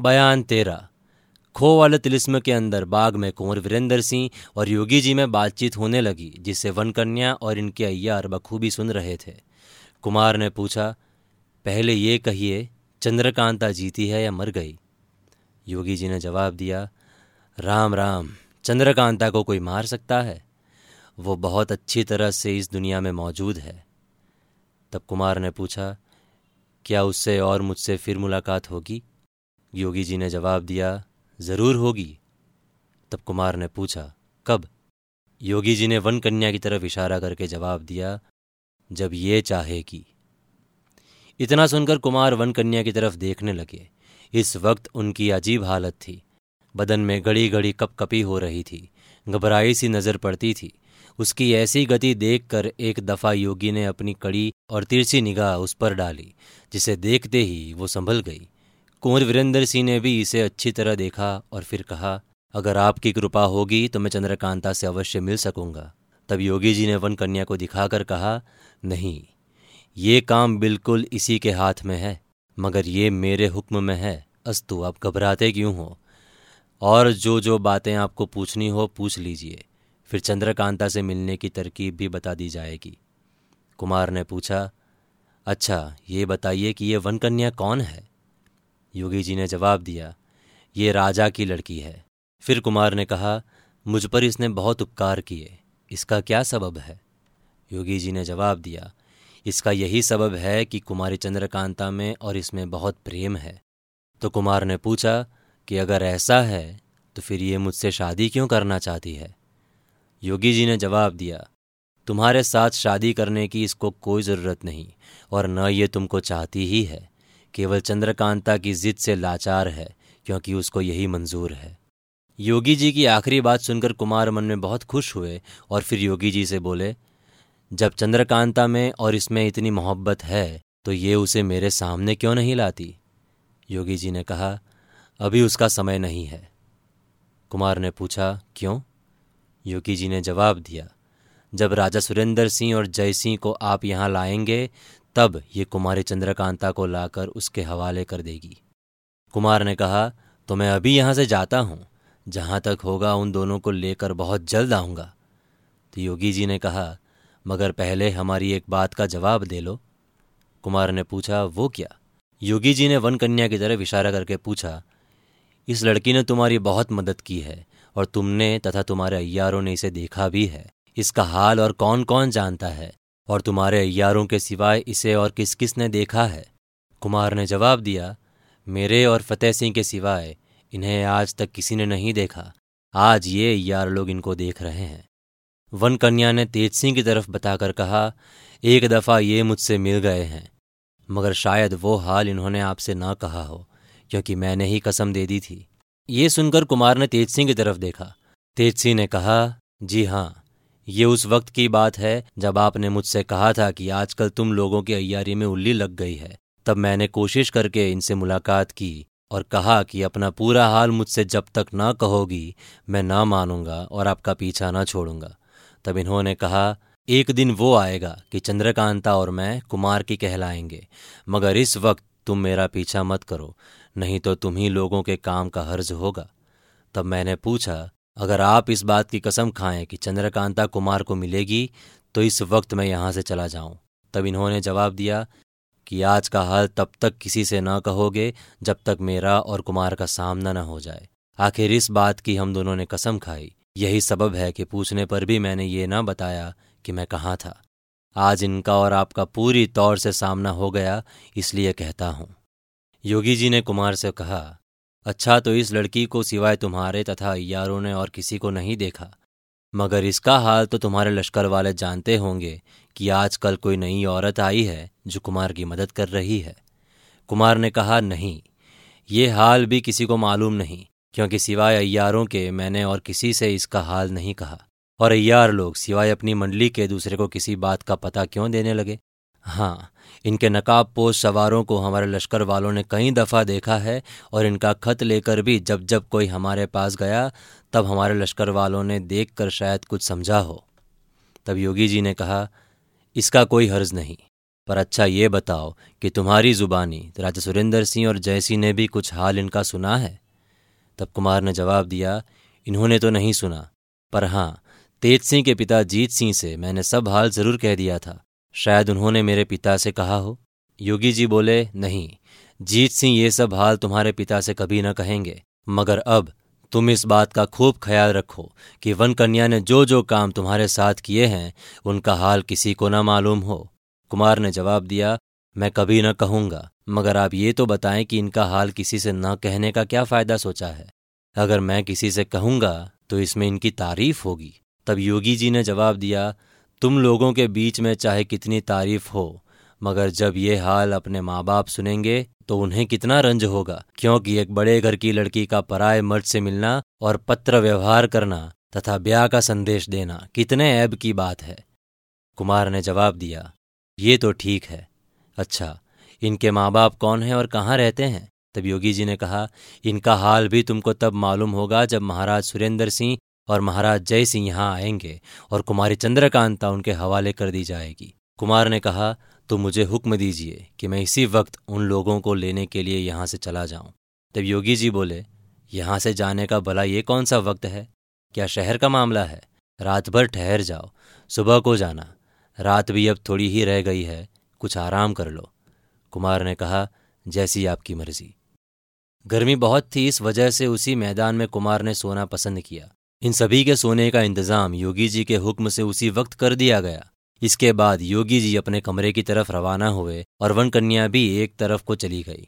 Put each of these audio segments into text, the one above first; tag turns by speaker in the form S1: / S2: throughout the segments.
S1: बयान तेरह। खो वाले तिलिस्म के अंदर बाग में कुंवर वीरेंद्र सिंह और योगी जी में बातचीत होने लगी, जिसे वन कन्या और इनके अय्यार बखूबी सुन रहे थे। कुमार ने पूछा, पहले ये कहिए, चंद्रकांता जीती है या मर गई? योगी जी ने जवाब दिया, राम राम, चंद्रकांता को कोई मार सकता है? वो बहुत अच्छी तरह से इस दुनिया में मौजूद है। तब कुमार ने पूछा, क्या उससे और मुझसे फिर मुलाकात होगी? योगी जी ने जवाब दिया, ज़रूर होगी। तब कुमार ने पूछा, कब? योगी जी ने वन कन्या की तरफ़ इशारा करके जवाब दिया, जब ये चाहेगी। इतना सुनकर कुमार वन कन्या की तरफ़ देखने लगे। इस वक्त उनकी अजीब हालत थी। बदन में घड़ी घड़ी कप कपी हो रही थी। घबराई सी नज़र पड़ती थी। उसकी ऐसी गति देखकर एक दफ़ा योगी ने अपनी कड़ी और तिरछी निगाह उस पर डाली, जिसे देखते ही वो संभल गई। कुंवर वीरेंद्र सिंह ने भी इसे अच्छी तरह देखा और फिर कहा, अगर आपकी कृपा होगी तो मैं चंद्रकांता से अवश्य मिल सकूँगा। तब योगी जी ने वन कन्या को दिखाकर कहा, नहीं, ये काम बिल्कुल इसी के हाथ में है, मगर ये मेरे हुक्म में है। अस्तु, आप घबराते क्यों हो? और जो जो बातें आपको पूछनी हो पूछ लीजिए, फिर चंद्रकांता से मिलने की तरकीब भी बता दी जाएगी। कुमार ने पूछा अच्छा ये बताइए कि ये वन कन्या कौन है? योगी जी ने जवाब दिया, ये राजा की लड़की है। फिर कुमार ने कहा, मुझ पर इसने बहुत उपकार किए। इसका क्या सबब है? योगी जी ने जवाब दिया, इसका यही सबब है कि कुमारी चंद्रकांता में और इसमें बहुत प्रेम है। तो कुमार ने पूछा, कि अगर ऐसा है तो फिर ये मुझसे शादी क्यों करना चाहती है? योगी जी ने जवाब दिया, तुम्हारे साथ शादी करने की इसको कोई ज़रूरत नहीं, और न ये तुमको चाहती ही है। केवल चंद्रकांता की जिद से लाचार है, क्योंकि उसको यही मंजूर है। योगी जी की आखिरी बात सुनकर कुमार मन में बहुत खुश हुए और फिर योगी जी से बोले, जब चंद्रकांता में और इसमें इतनी मोहब्बत है तो ये उसे मेरे सामने क्यों नहीं लाती? योगी जी ने कहा, अभी उसका समय नहीं है। कुमार ने पूछा, क्यों? योगी जी ने जवाब दिया, जब राजा सुरेंद्र सिंह और जय सिंह को आप यहाँ लाएँगे तब ये कुमारी चंद्रकांता को लाकर उसके हवाले कर देगी। कुमार ने कहा तो मैं अभी यहाँ से जाता हूँ। जहाँ तक होगा उन दोनों को लेकर बहुत जल्द आऊँगा। तो योगी जी ने कहा, मगर पहले हमारी एक बात का जवाब दे लो। कुमार ने पूछा, वो क्या? योगी जी ने वन कन्या की तरफ़ इशारा करके पूछा, इस लड़की ने तुम्हारी बहुत मदद की है और तुमने तथा तुम्हारे अयारों ने इसे देखा भी है। इसका हाल और कौन कौन जानता है? और तुम्हारे अय्यारों के सिवाय इसे और किस किस ने देखा है? कुमार ने जवाब दिया, मेरे और फतेह सिंह के सिवाय इन्हें आज तक किसी ने नहीं देखा। आज ये अय्यार लोग इनको देख रहे हैं। वन कन्या ने तेज सिंह की तरफ़ बताकर कहा, एक दफ़ा ये मुझसे मिल गए हैं। मगर शायद वो हाल इन्होंने आपसे ना कहा हो, क्योंकि मैंने ही कसम दे दी थी। ये सुनकर कुमार ने तेज सिंह की तरफ़ देखा। तेज सिंह ने कहा, जी हाँ ये उस वक्त की बात है जब आपने मुझसे कहा था कि आजकल तुम लोगों की अयारी में उल्ली लग गई है। तब मैंने कोशिश करके इनसे मुलाकात की और कहा कि अपना पूरा हाल मुझसे जब तक ना कहोगी, मैं ना मानूँगा और आपका पीछा ना छोड़ूँगा। तब इन्होंने कहा, एक दिन वो आएगा कि चंद्रकांता और मैं कुमार की कहलाएँगे, मगर इस वक्त तुम मेरा पीछा मत करो, नहीं तो तुम ही लोगों के काम का हर्ज होगा। तब मैंने पूछा अगर आप इस बात की कसम खाएँ कि चंद्रकांता कुमार को मिलेगी तो इस वक्त मैं यहाँ से चला जाऊँ। तब इन्होंने जवाब दिया कि आज का हाल तब तक किसी से न कहोगे जब तक मेरा और कुमार का सामना न हो जाए। आखिर इस बात की हम दोनों ने कसम खाई। यही सबब है कि पूछने पर भी मैंने ये ना बताया कि मैं कहाँ था। आज इनका और आपका पूरी तौर से सामना हो गया, इसलिए कहता हूँ। योगी जी ने कुमार से कहा अच्छा तो इस लड़की को सिवाय तुम्हारे तथा अयारों ने और किसी को नहीं देखा। मगर इसका हाल तो तुम्हारे लश्कर वाले जानते होंगे कि आजकल कोई नई औरत आई है जो कुमार की मदद कर रही है। कुमार ने कहा, नहीं, ये हाल भी किसी को मालूम नहीं, क्योंकि सिवाय अय्यारों के मैंने और किसी से इसका हाल नहीं कहा। और अय्यार लोग सिवाय अपनी मंडली के दूसरे को किसी बात का पता क्यों देने लगे? हाँ इनके नकाब पोष सवारों को हमारे लश्कर वालों ने कई दफ़ा देखा है और इनका खत लेकर भी जब जब कोई हमारे पास गया, तब हमारे लश्कर वालों ने देख कर शायद कुछ समझा हो। तब योगी जी ने कहा, इसका कोई हर्ज नहीं, पर अच्छा ये बताओ कि तुम्हारी जुबानी, राजा सुरेंद्र सिंह और जयसिंह ने भी कुछ हाल इनका सुना है? तब कुमार ने जवाब दिया, इन्होंने तो नहीं सुना, पर हाँ तेज सिंह के पिता जीत सिंह से मैंने सब हाल ज़रूर कह दिया था। शायद उन्होंने मेरे पिता से कहा हो। योगी जी बोले, नहीं, जीत सिंह ये सब हाल तुम्हारे पिता से कभी न कहेंगे। मगर अब तुम इस बात का खूब ख्याल रखो कि वन कन्या ने जो जो काम तुम्हारे साथ किए हैं, उनका हाल किसी को न मालूम हो। कुमार ने जवाब दिया, मैं कभी न कहूँगा, मगर आप ये तो बताएँ कि इनका हाल किसी से न कहने का क्या फ़ायदा सोचा है। अगर मैं किसी से कहूँगा तो इसमें इनकी तारीफ़ होगी। तब योगी जी ने जवाब दिया तुम लोगों के बीच में चाहे कितनी तारीफ़ हो, मगर जब ये हाल अपने माँ बाप सुनेंगे तो उन्हें कितना रंज होगा, क्योंकि एक बड़े घर की लड़की का पराए मर्द से मिलना और पत्र व्यवहार करना तथा ब्याह का संदेश देना कितने ऐब की बात है। कुमार ने जवाब दिया, ये तो ठीक है। अच्छा इनके माँ बाप कौन हैं और कहाँ रहते हैं? तब योगी जी ने कहा, इनका हाल भी तुमको तब मालूम होगा जब महाराज सुरेंद्र सिंह और महाराज जय सिंह यहाँ आएँगे और कुमारी चंद्रकांता उनके हवाले कर दी जाएगी। कुमार ने कहा तो मुझे हुक्म दीजिए कि मैं इसी वक्त उन लोगों को लेने के लिए यहाँ से चला जाऊँ। तब योगी जी बोले, यहाँ से जाने का भला ये कौन सा वक्त है? क्या शहर का मामला है? रात भर ठहर जाओ, सुबह को जाना। रात भी अब थोड़ी ही रह गई है, कुछ आराम कर लो। कुमार ने कहा, जैसी आपकी मर्ज़ी। गर्मी बहुत थी, इस वजह से उसी मैदान में कुमार ने सोना पसंद किया। इन सभी के सोने का इंतज़ाम योगी जी के हुक्म से उसी वक्त कर दिया गया। इसके बाद योगी जी अपने कमरे की तरफ़ रवाना हुए और वन कन्या भी एक तरफ़ को चली गई।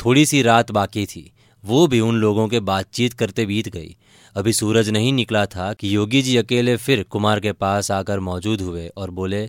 S1: थोड़ी सी रात बाकी थी। वो भी उन लोगों के बातचीत करते बीत गई। अभी सूरज नहीं निकला था कि योगी जी अकेले फिर कुमार के पास आकर मौजूद हुए और बोले,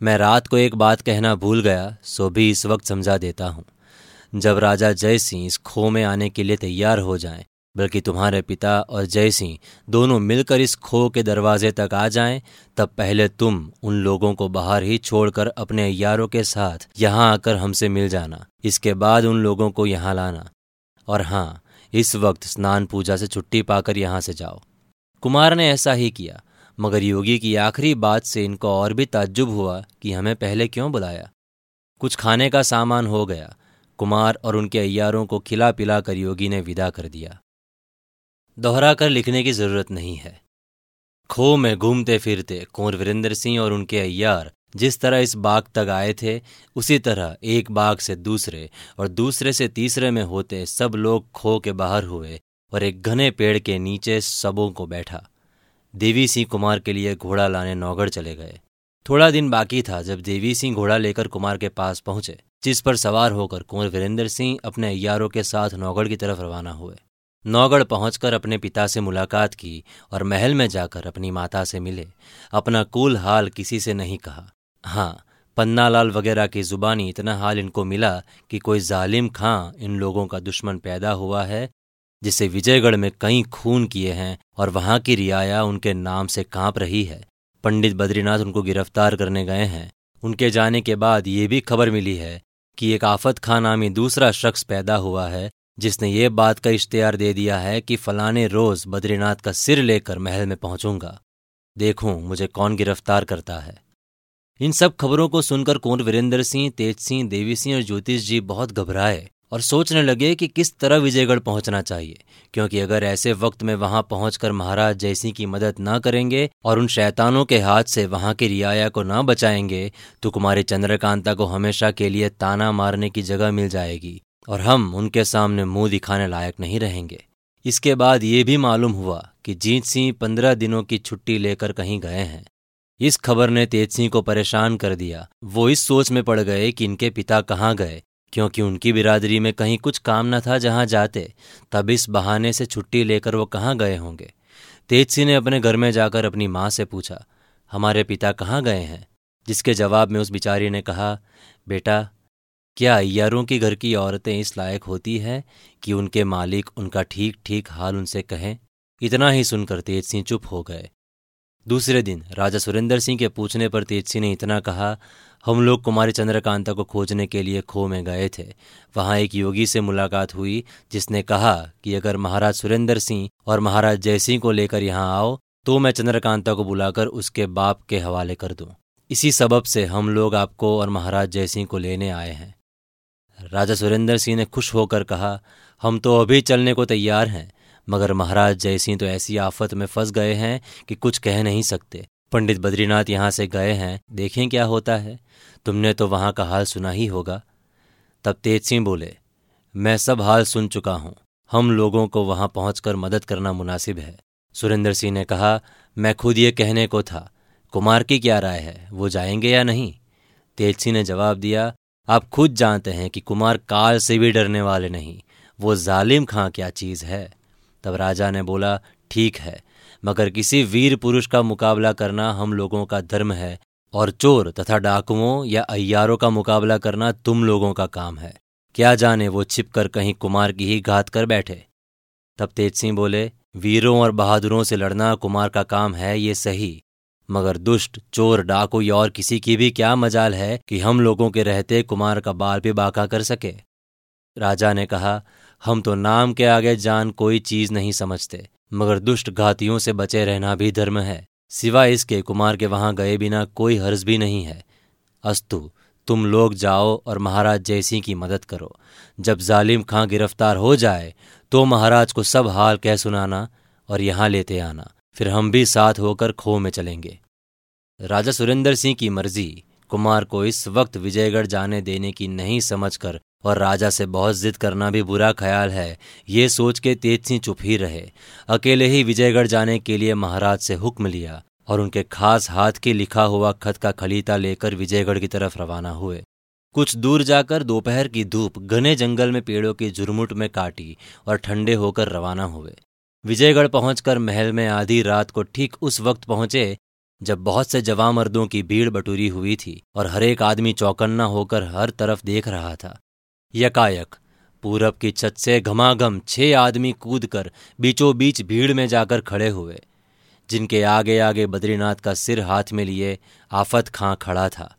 S1: मैं रात को एक बात कहना भूल गया, सो भी इस वक्त समझा देता हूँ। जब राजा जय सिंह इस खो में आने के लिए तैयार हो जाएँ बल्कि तुम्हारे पिता और जय सिंह दोनों मिलकर इस खो के दरवाजे तक आ जाएँ, तब पहले तुम उन लोगों को बाहर ही छोड़कर अपने यारों के साथ यहाँ आकर हमसे मिल जाना इसके बाद उन लोगों को यहाँ लाना। और हाँ इस वक्त स्नान पूजा से छुट्टी पाकर यहाँ से जाओ। कुमार ने ऐसा ही किया मगर योगी की आखिरी बात से इनको और भी ताज्जुब हुआ कि हमें पहले क्यों बुलाया। कुछ खाने का सामान हो गया कुमार और उनके अयारों को खिला पिला कर योगी ने विदा कर दिया। दोहरा कर लिखने की ज़रूरत नहीं है। खो में घूमते फिरते कुंवर वीरेंद्र सिंह और उनके अय्यार जिस तरह इस बाग तक आए थे, उसी तरह एक बाग से दूसरे और दूसरे से तीसरे में होते सब लोग खो के बाहर हुए और एक घने पेड़ के नीचे सबों को बैठा। देवी सिंह कुमार के लिए घोड़ा लाने नौगढ़ चले गए। थोड़ा दिन बाकी था जब देवी सिंह घोड़ा लेकर कुमार के पास पहुँचे, जिस पर सवार होकर कुंवर वीरेंद्र सिंह अपने अय्यारों के साथ नौगढ़ की तरफ़ रवाना हुए। नौगढ़ पहुंचकर अपने पिता से मुलाकात की और महल में जाकर अपनी माता से मिले। अपना कुल हाल किसी से नहीं कहा। हाँ पन्नालाल वगैरह की जुबानी इतना हाल इनको मिला कि कोई जालिम खां इन लोगों का दुश्मन पैदा हुआ है, जिसे विजयगढ़ में कई खून किए हैं और वहाँ की रियाया उनके नाम से काँप रही है। पंडित बद्रीनाथ उनको गिरफ़्तार करने गए हैं। उनके जाने के बाद ये भी खबर मिली है कि एक आफत खां नामी दूसरा शख्स पैदा हुआ है जिसने ये बात का इश्तेहार दे दिया है कि फलाने रोज बद्रीनाथ का सिर लेकर महल में पहुंचूँगा। देखूँ मुझे कौन गिरफ़्तार करता है। इन सब खबरों को सुनकर कुंवर वीरेंद्र सिंह, तेज सिंह, देवी सिंह और ज्योतिष जी बहुत घबराए और सोचने लगे कि किस तरह विजयगढ़ पहुँचना चाहिए, क्योंकि अगर ऐसे वक्त में वहाँ पहुंचकर महाराज जयसिंह की मदद न करेंगे और उन शैतानों के हाथ से वहाँ की रियाया को न बचाएँगे तो कुमारी चंद्रकांता को हमेशा के लिए ताना मारने की जगह मिल जाएगी। और हम उनके सामने मुँह दिखाने लायक नहीं रहेंगे। इसके बाद ये भी मालूम हुआ कि जीत सिंह पंद्रह दिनों की छुट्टी लेकर कहीं गए हैं। इस खबर ने तेज सिंह को परेशान कर दिया। वो इस सोच में पड़ गए कि इनके पिता कहाँ गए, क्योंकि उनकी बिरादरी में कहीं कुछ काम न था जहाँ जाते, तब इस बहाने से छुट्टी लेकर वो कहाँ गए होंगे। तेज सिंह ने अपने घर में जाकर अपनी माँ से पूछा, हमारे पिता कहाँ गए हैं? जिसके जवाब में उस बिचारी ने कहा, बेटा क्या अय्यारों के घर की औरतें इस लायक होती हैं कि उनके मालिक उनका ठीक ठीक हाल उनसे कहें? इतना ही सुनकर तेज सिंह चुप हो गए। दूसरे दिन राजा सुरेंद्र सिंह के पूछने पर तेज सिंह ने इतना कहा, हम लोग कुमारी चंद्रकांता को खोजने के लिए खो में गए थे। वहाँ एक योगी से मुलाकात हुई, जिसने कहा कि अगर महाराज सुरेंद्र सिंह और महाराज जयसिंह को लेकर यहाँ आओ तो मैं चंद्रकांता को बुलाकर उसके बाप के हवाले कर दूँ। इसी सबब से हम लोग आपको और महाराज जयसिंह को लेने आए हैं। राजा सुरेंद्र सिंह ने खुश होकर कहा, हम तो अभी चलने को तैयार हैं, मगर महाराज जयसिंह तो ऐसी आफत में फंस गए हैं कि कुछ कह नहीं सकते। पंडित बद्रीनाथ यहाँ से गए हैं, देखें क्या होता है। तुमने तो वहाँ का हाल सुना ही होगा। तब तेज सिंह बोले, मैं सब हाल सुन चुका हूँ। हम लोगों को वहाँ पहुंचकर मदद करना मुनासिब है। सुरेंद्र सिंह ने कहा, मैं खुद ये कहने को था, कुमार की क्या राय है, वो जाएँगे या नहीं? तेज सिंह ने जवाब दिया आप खुद जानते हैं कि कुमार काल से भी डरने वाले नहीं, वो जालिम खां क्या चीज़ है? तब राजा ने बोला, ठीक है, मगर किसी वीर पुरुष का मुकाबला करना हम लोगों का धर्म है, और चोर तथा डाकुओं या अय्यारों का मुकाबला करना तुम लोगों का काम है। क्या जाने वो छिपकर कहीं कुमार की ही घात कर बैठे? तब तेज सिंह बोले, वीरों और बहादुरों से लड़ना कुमार का काम है, ये सही मगर दुष्ट, चोर, डाकू या और किसी की भी क्या मजाल है कि हम लोगों के रहते कुमार का बाल भी बाका कर सके? राजा ने कहा, हम तो नाम के आगे जान कोई चीज़ नहीं समझते, मगर दुष्ट घातियों से बचे रहना भी धर्म है। सिवाय इसके, कुमार के वहाँ गए बिना कोई हर्ज भी नहीं है। अस्तु, तुम लोग जाओ और महाराज जयसिंह की मदद करो। जब जालिम खां गिरफ़्तार हो जाए तो महाराज को सब हाल कह सुनाना और यहाँ लेते आना। फिर हम भी साथ होकर खो में चलेंगे। राजा सुरेंद्र सिंह की मर्ज़ी, कुमार को इस वक्त विजयगढ़ जाने देने की नहीं समझकर और राजा से बहुत जिद करना भी बुरा ख्याल है, ये सोच के तेज सिंह चुप ही रहे। अकेले ही विजयगढ़ जाने के लिए महाराज से हुक्म लिया और उनके खास हाथ के लिखा हुआ खत का खलीता लेकर विजयगढ़ की तरफ़ रवाना हुए। कुछ दूर जाकर दोपहर की धूप घने जंगल में पेड़ों की झुरमुट में काटी और ठंडे होकर रवाना हुए। विजयगढ़ पहुंचकर महल में आधी रात को ठीक उस वक्त पहुँचे जब बहुत से जवा मर्दों की भीड़ बटूरी हुई थी और हर एक आदमी चौकन्ना होकर हर तरफ़ देख रहा था। यकायक, पूरब की छत से घमाघम छह आदमी कूदकर बीचों बीच भीड़ में जाकर खड़े हुए, जिनके आगे आगे बद्रीनाथ का सिर हाथ में लिए आफत खां खड़ा था।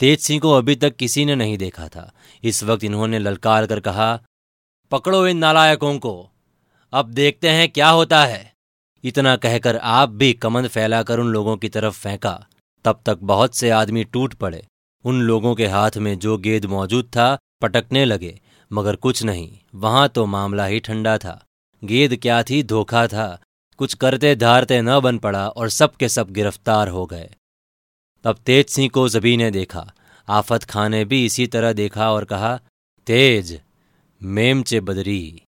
S1: तेज सिंह को अभी तक किसी ने नहीं देखा था। इस वक्त इन्होंने ललकार कर कहा, पकड़ो इन नालायकों को। अब देखते हैं क्या होता है। इतना कहकर आप भी कमंद फैलाकर उन लोगों की तरफ़ फेंका। तब तक बहुत से आदमी टूट पड़े। उन लोगों के हाथ में जो गेंद मौजूद था, पटकने लगे। मगर कुछ नहीं, वहाँ तो मामला ही ठंडा था। गेंद क्या थी, धोखा था। कुछ करते धारते न बन पड़ा और सब के सब गिरफ़्तार हो गए। तब तेज सिंह को जबी ने देखा। आफत खां ने भी इसी तरह देखा और कहा, तेज, मेमचे बदरी।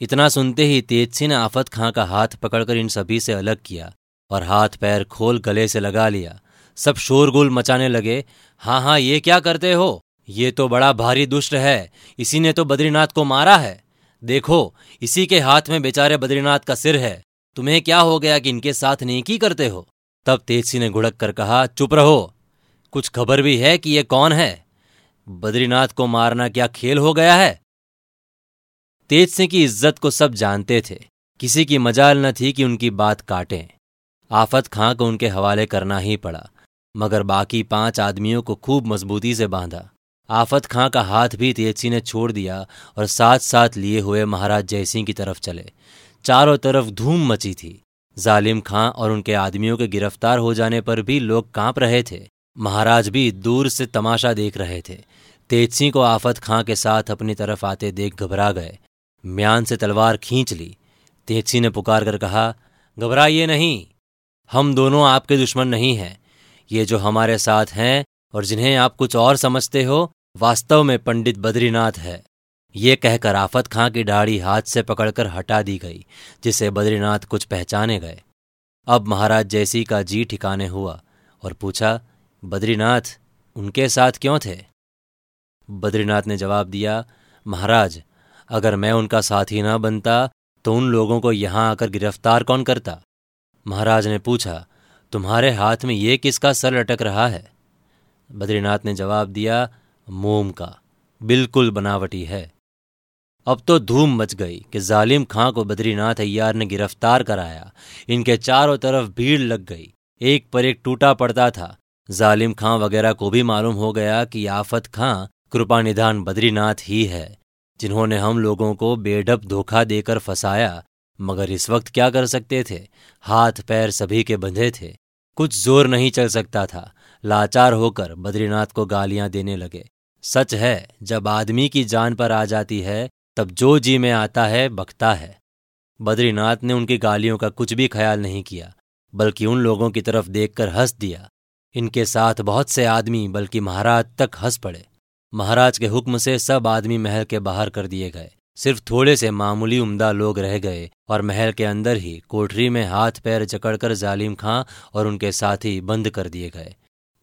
S1: इतना सुनते ही तेज सिंह ने आफत खां का हाथ पकड़कर इन सभी से अलग किया और हाथ पैर खोल गले से लगा लिया। सब शोरगुल मचाने लगे हाँ हाँ ये क्या करते हो? ये तो बड़ा भारी दुष्ट है। इसी ने तो बद्रीनाथ को मारा है। देखो, इसी के हाथ में बेचारे बद्रीनाथ का सिर है। तुम्हें क्या हो गया कि इनके साथ नेकी करते हो? तब तेजसी ने घुड़क कर कहा, चुप रहो। कुछ खबर भी है कि ये कौन है? बद्रीनाथ को मारना क्या खेल हो गया है? तेज सिंह की इज़्ज़त को सब जानते थे। किसी की मजाल न थी कि उनकी बात काटें। आफत खां को उनके हवाले करना ही पड़ा, मगर बाकी पाँच आदमियों को खूब मजबूती से बांधा। आफत खां का हाथ भी तेज सिंह ने छोड़ दिया और साथ साथ लिए हुए महाराज जयसिंह की तरफ़ चले। चारों तरफ़ धूम मची थी। जालिम खां और उनके आदमियों के गिरफ़्तार हो जाने पर भी लोग काँप रहे थे। महाराज भी दूर से तमाशा देख रहे थे। तेज सिंह को आफत खां के साथ अपनी तरफ़ आते देख घबरा गए। म्यान से तलवार खींच ली। तेजसी ने पुकार कर कहा, घबराइए नहीं, हम दोनों आपके दुश्मन नहीं हैं। ये जो हमारे साथ हैं और जिन्हें आप कुछ और समझते हो, वास्तव में पंडित बद्रीनाथ है। ये कहकर आफत खां की दाढ़ी हाथ से पकड़कर हटा दी गई, जिसे बद्रीनाथ कुछ पहचाने गए। अब महाराज जैसी का जी ठिकाने हुआ और पूछा, बद्रीनाथ, उनके साथ क्यों थे? बद्रीनाथ ने जवाब दिया, महाराज अगर मैं उनका साथी ना बनता तो उन लोगों को यहाँ आकर गिरफ़्तार कौन करता? महाराज ने पूछा, तुम्हारे हाथ में ये किसका सर अटक रहा है? बद्रीनाथ ने जवाब दिया, मोम का। बिल्कुल बनावटी है। अब तो धूम मच गई कि जालिम खां को बद्रीनाथ अय्यार ने गिरफ़्तार कराया। इनके चारों तरफ़ भीड़ लग गई। एक पर एक टूटा पड़ता था। जालिम खां वगैरह को भी मालूम हो गया कि आफत खां कृपा निधान बद्रीनाथ ही है। जिन्होंने हम लोगों को बेडब धोखा देकर फंसाया, मगर इस वक्त क्या कर सकते थे? हाथ पैर सभी के बंधे थे। कुछ ज़ोर नहीं चल सकता था। लाचार होकर बद्रीनाथ को गालियाँ देने लगे। सच है, जब आदमी की जान पर आ जाती है, तब जो जी में आता है बकता है। बद्रीनाथ ने उनकी गालियों का कुछ भी ख्याल नहीं किया, बल्कि उन लोगों की तरफ़ देखकर हंस दिया। इनके साथ बहुत से आदमी, बल्कि महाराज तक हंस पड़े। महाराज के हुक्म से सब आदमी महल के बाहर कर दिए गए। सिर्फ़ थोड़े से मामूली उम्दा लोग रह गए और महल के अंदर ही कोठरी में हाथ पैर जकड़कर जालिम खां और उनके साथी बंद कर दिए गए।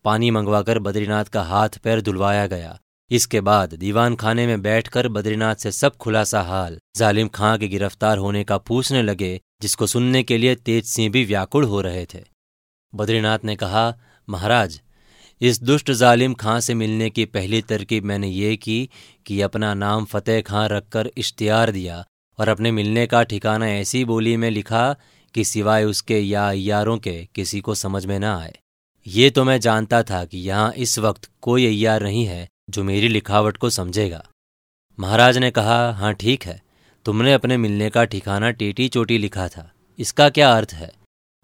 S1: पानी मंगवाकर बद्रीनाथ का हाथ पैर धुलवाया गया। इसके बाद दीवान खाने में बैठकर बद्रीनाथ से सब खुलासा हाल, जालिम खां के गिरफ़्तार होने का पूछने लगे, जिसको सुनने के लिए तेज सिंह भी व्याकुल हो रहे थे। बद्रीनाथ ने कहा, महाराज इस दुष्ट जालिम खां से मिलने की पहली तरकीब मैंने ये की कि अपना नाम फतेह खां रखकर इश्तियार दिया और अपने मिलने का ठिकाना ऐसी बोली में लिखा कि सिवाय उसके या अयारों के किसी को समझ में न आए। ये तो मैं जानता था कि यहाँ इस वक्त कोई अयार नहीं है जो मेरी लिखावट को समझेगा। महाराज ने कहा हाँ ठीक है। तुमने अपने मिलने का ठिकाना टेटी चोटी लिखा था। इसका क्या अर्थ है?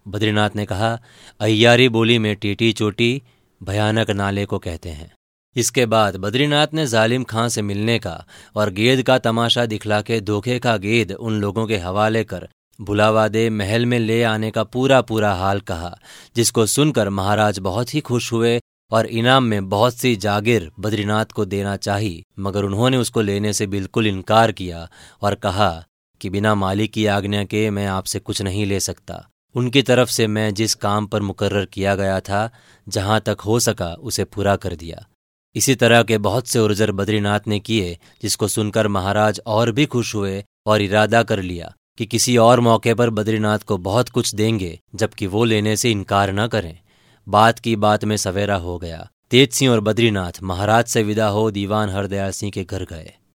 S1: बद्रीनाथ ने कहा, अय्यारी बोली में टेटी चोटी भयानक नाले को कहते हैं। इसके बाद बद्रीनाथ ने जालिम खां से मिलने का और गेद का तमाशा दिखला के धोखे का गेद उन लोगों के हवाले कर बुलावा दे महल में ले आने का पूरा पूरा हाल कहा, जिसको सुनकर महाराज बहुत ही खुश हुए और इनाम में बहुत सी जागिर बद्रीनाथ को देना चाहिए मगर उन्होंने उसको लेने से बिल्कुल इनकार किया और कहा कि बिना मालिक की आज्ञा के मैं आपसे कुछ नहीं ले सकता। उनकी तरफ़ से मैं जिस काम पर मुकर्र किया गया था, जहाँ तक हो सका, उसे पूरा कर दिया। इसी तरह के बहुत से उर्जर बद्रीनाथ ने किए, जिसको सुनकर महाराज और भी खुश हुए और इरादा कर लिया कि किसी और मौके पर बद्रीनाथ को बहुत कुछ देंगे, जबकि वो लेने से इनकार न करें। बात की बात में सवेरा हो गया। तेज सिंह और बद्रीनाथ महाराज से विदा हो दीवान हरदयाल सिंह के घर गए।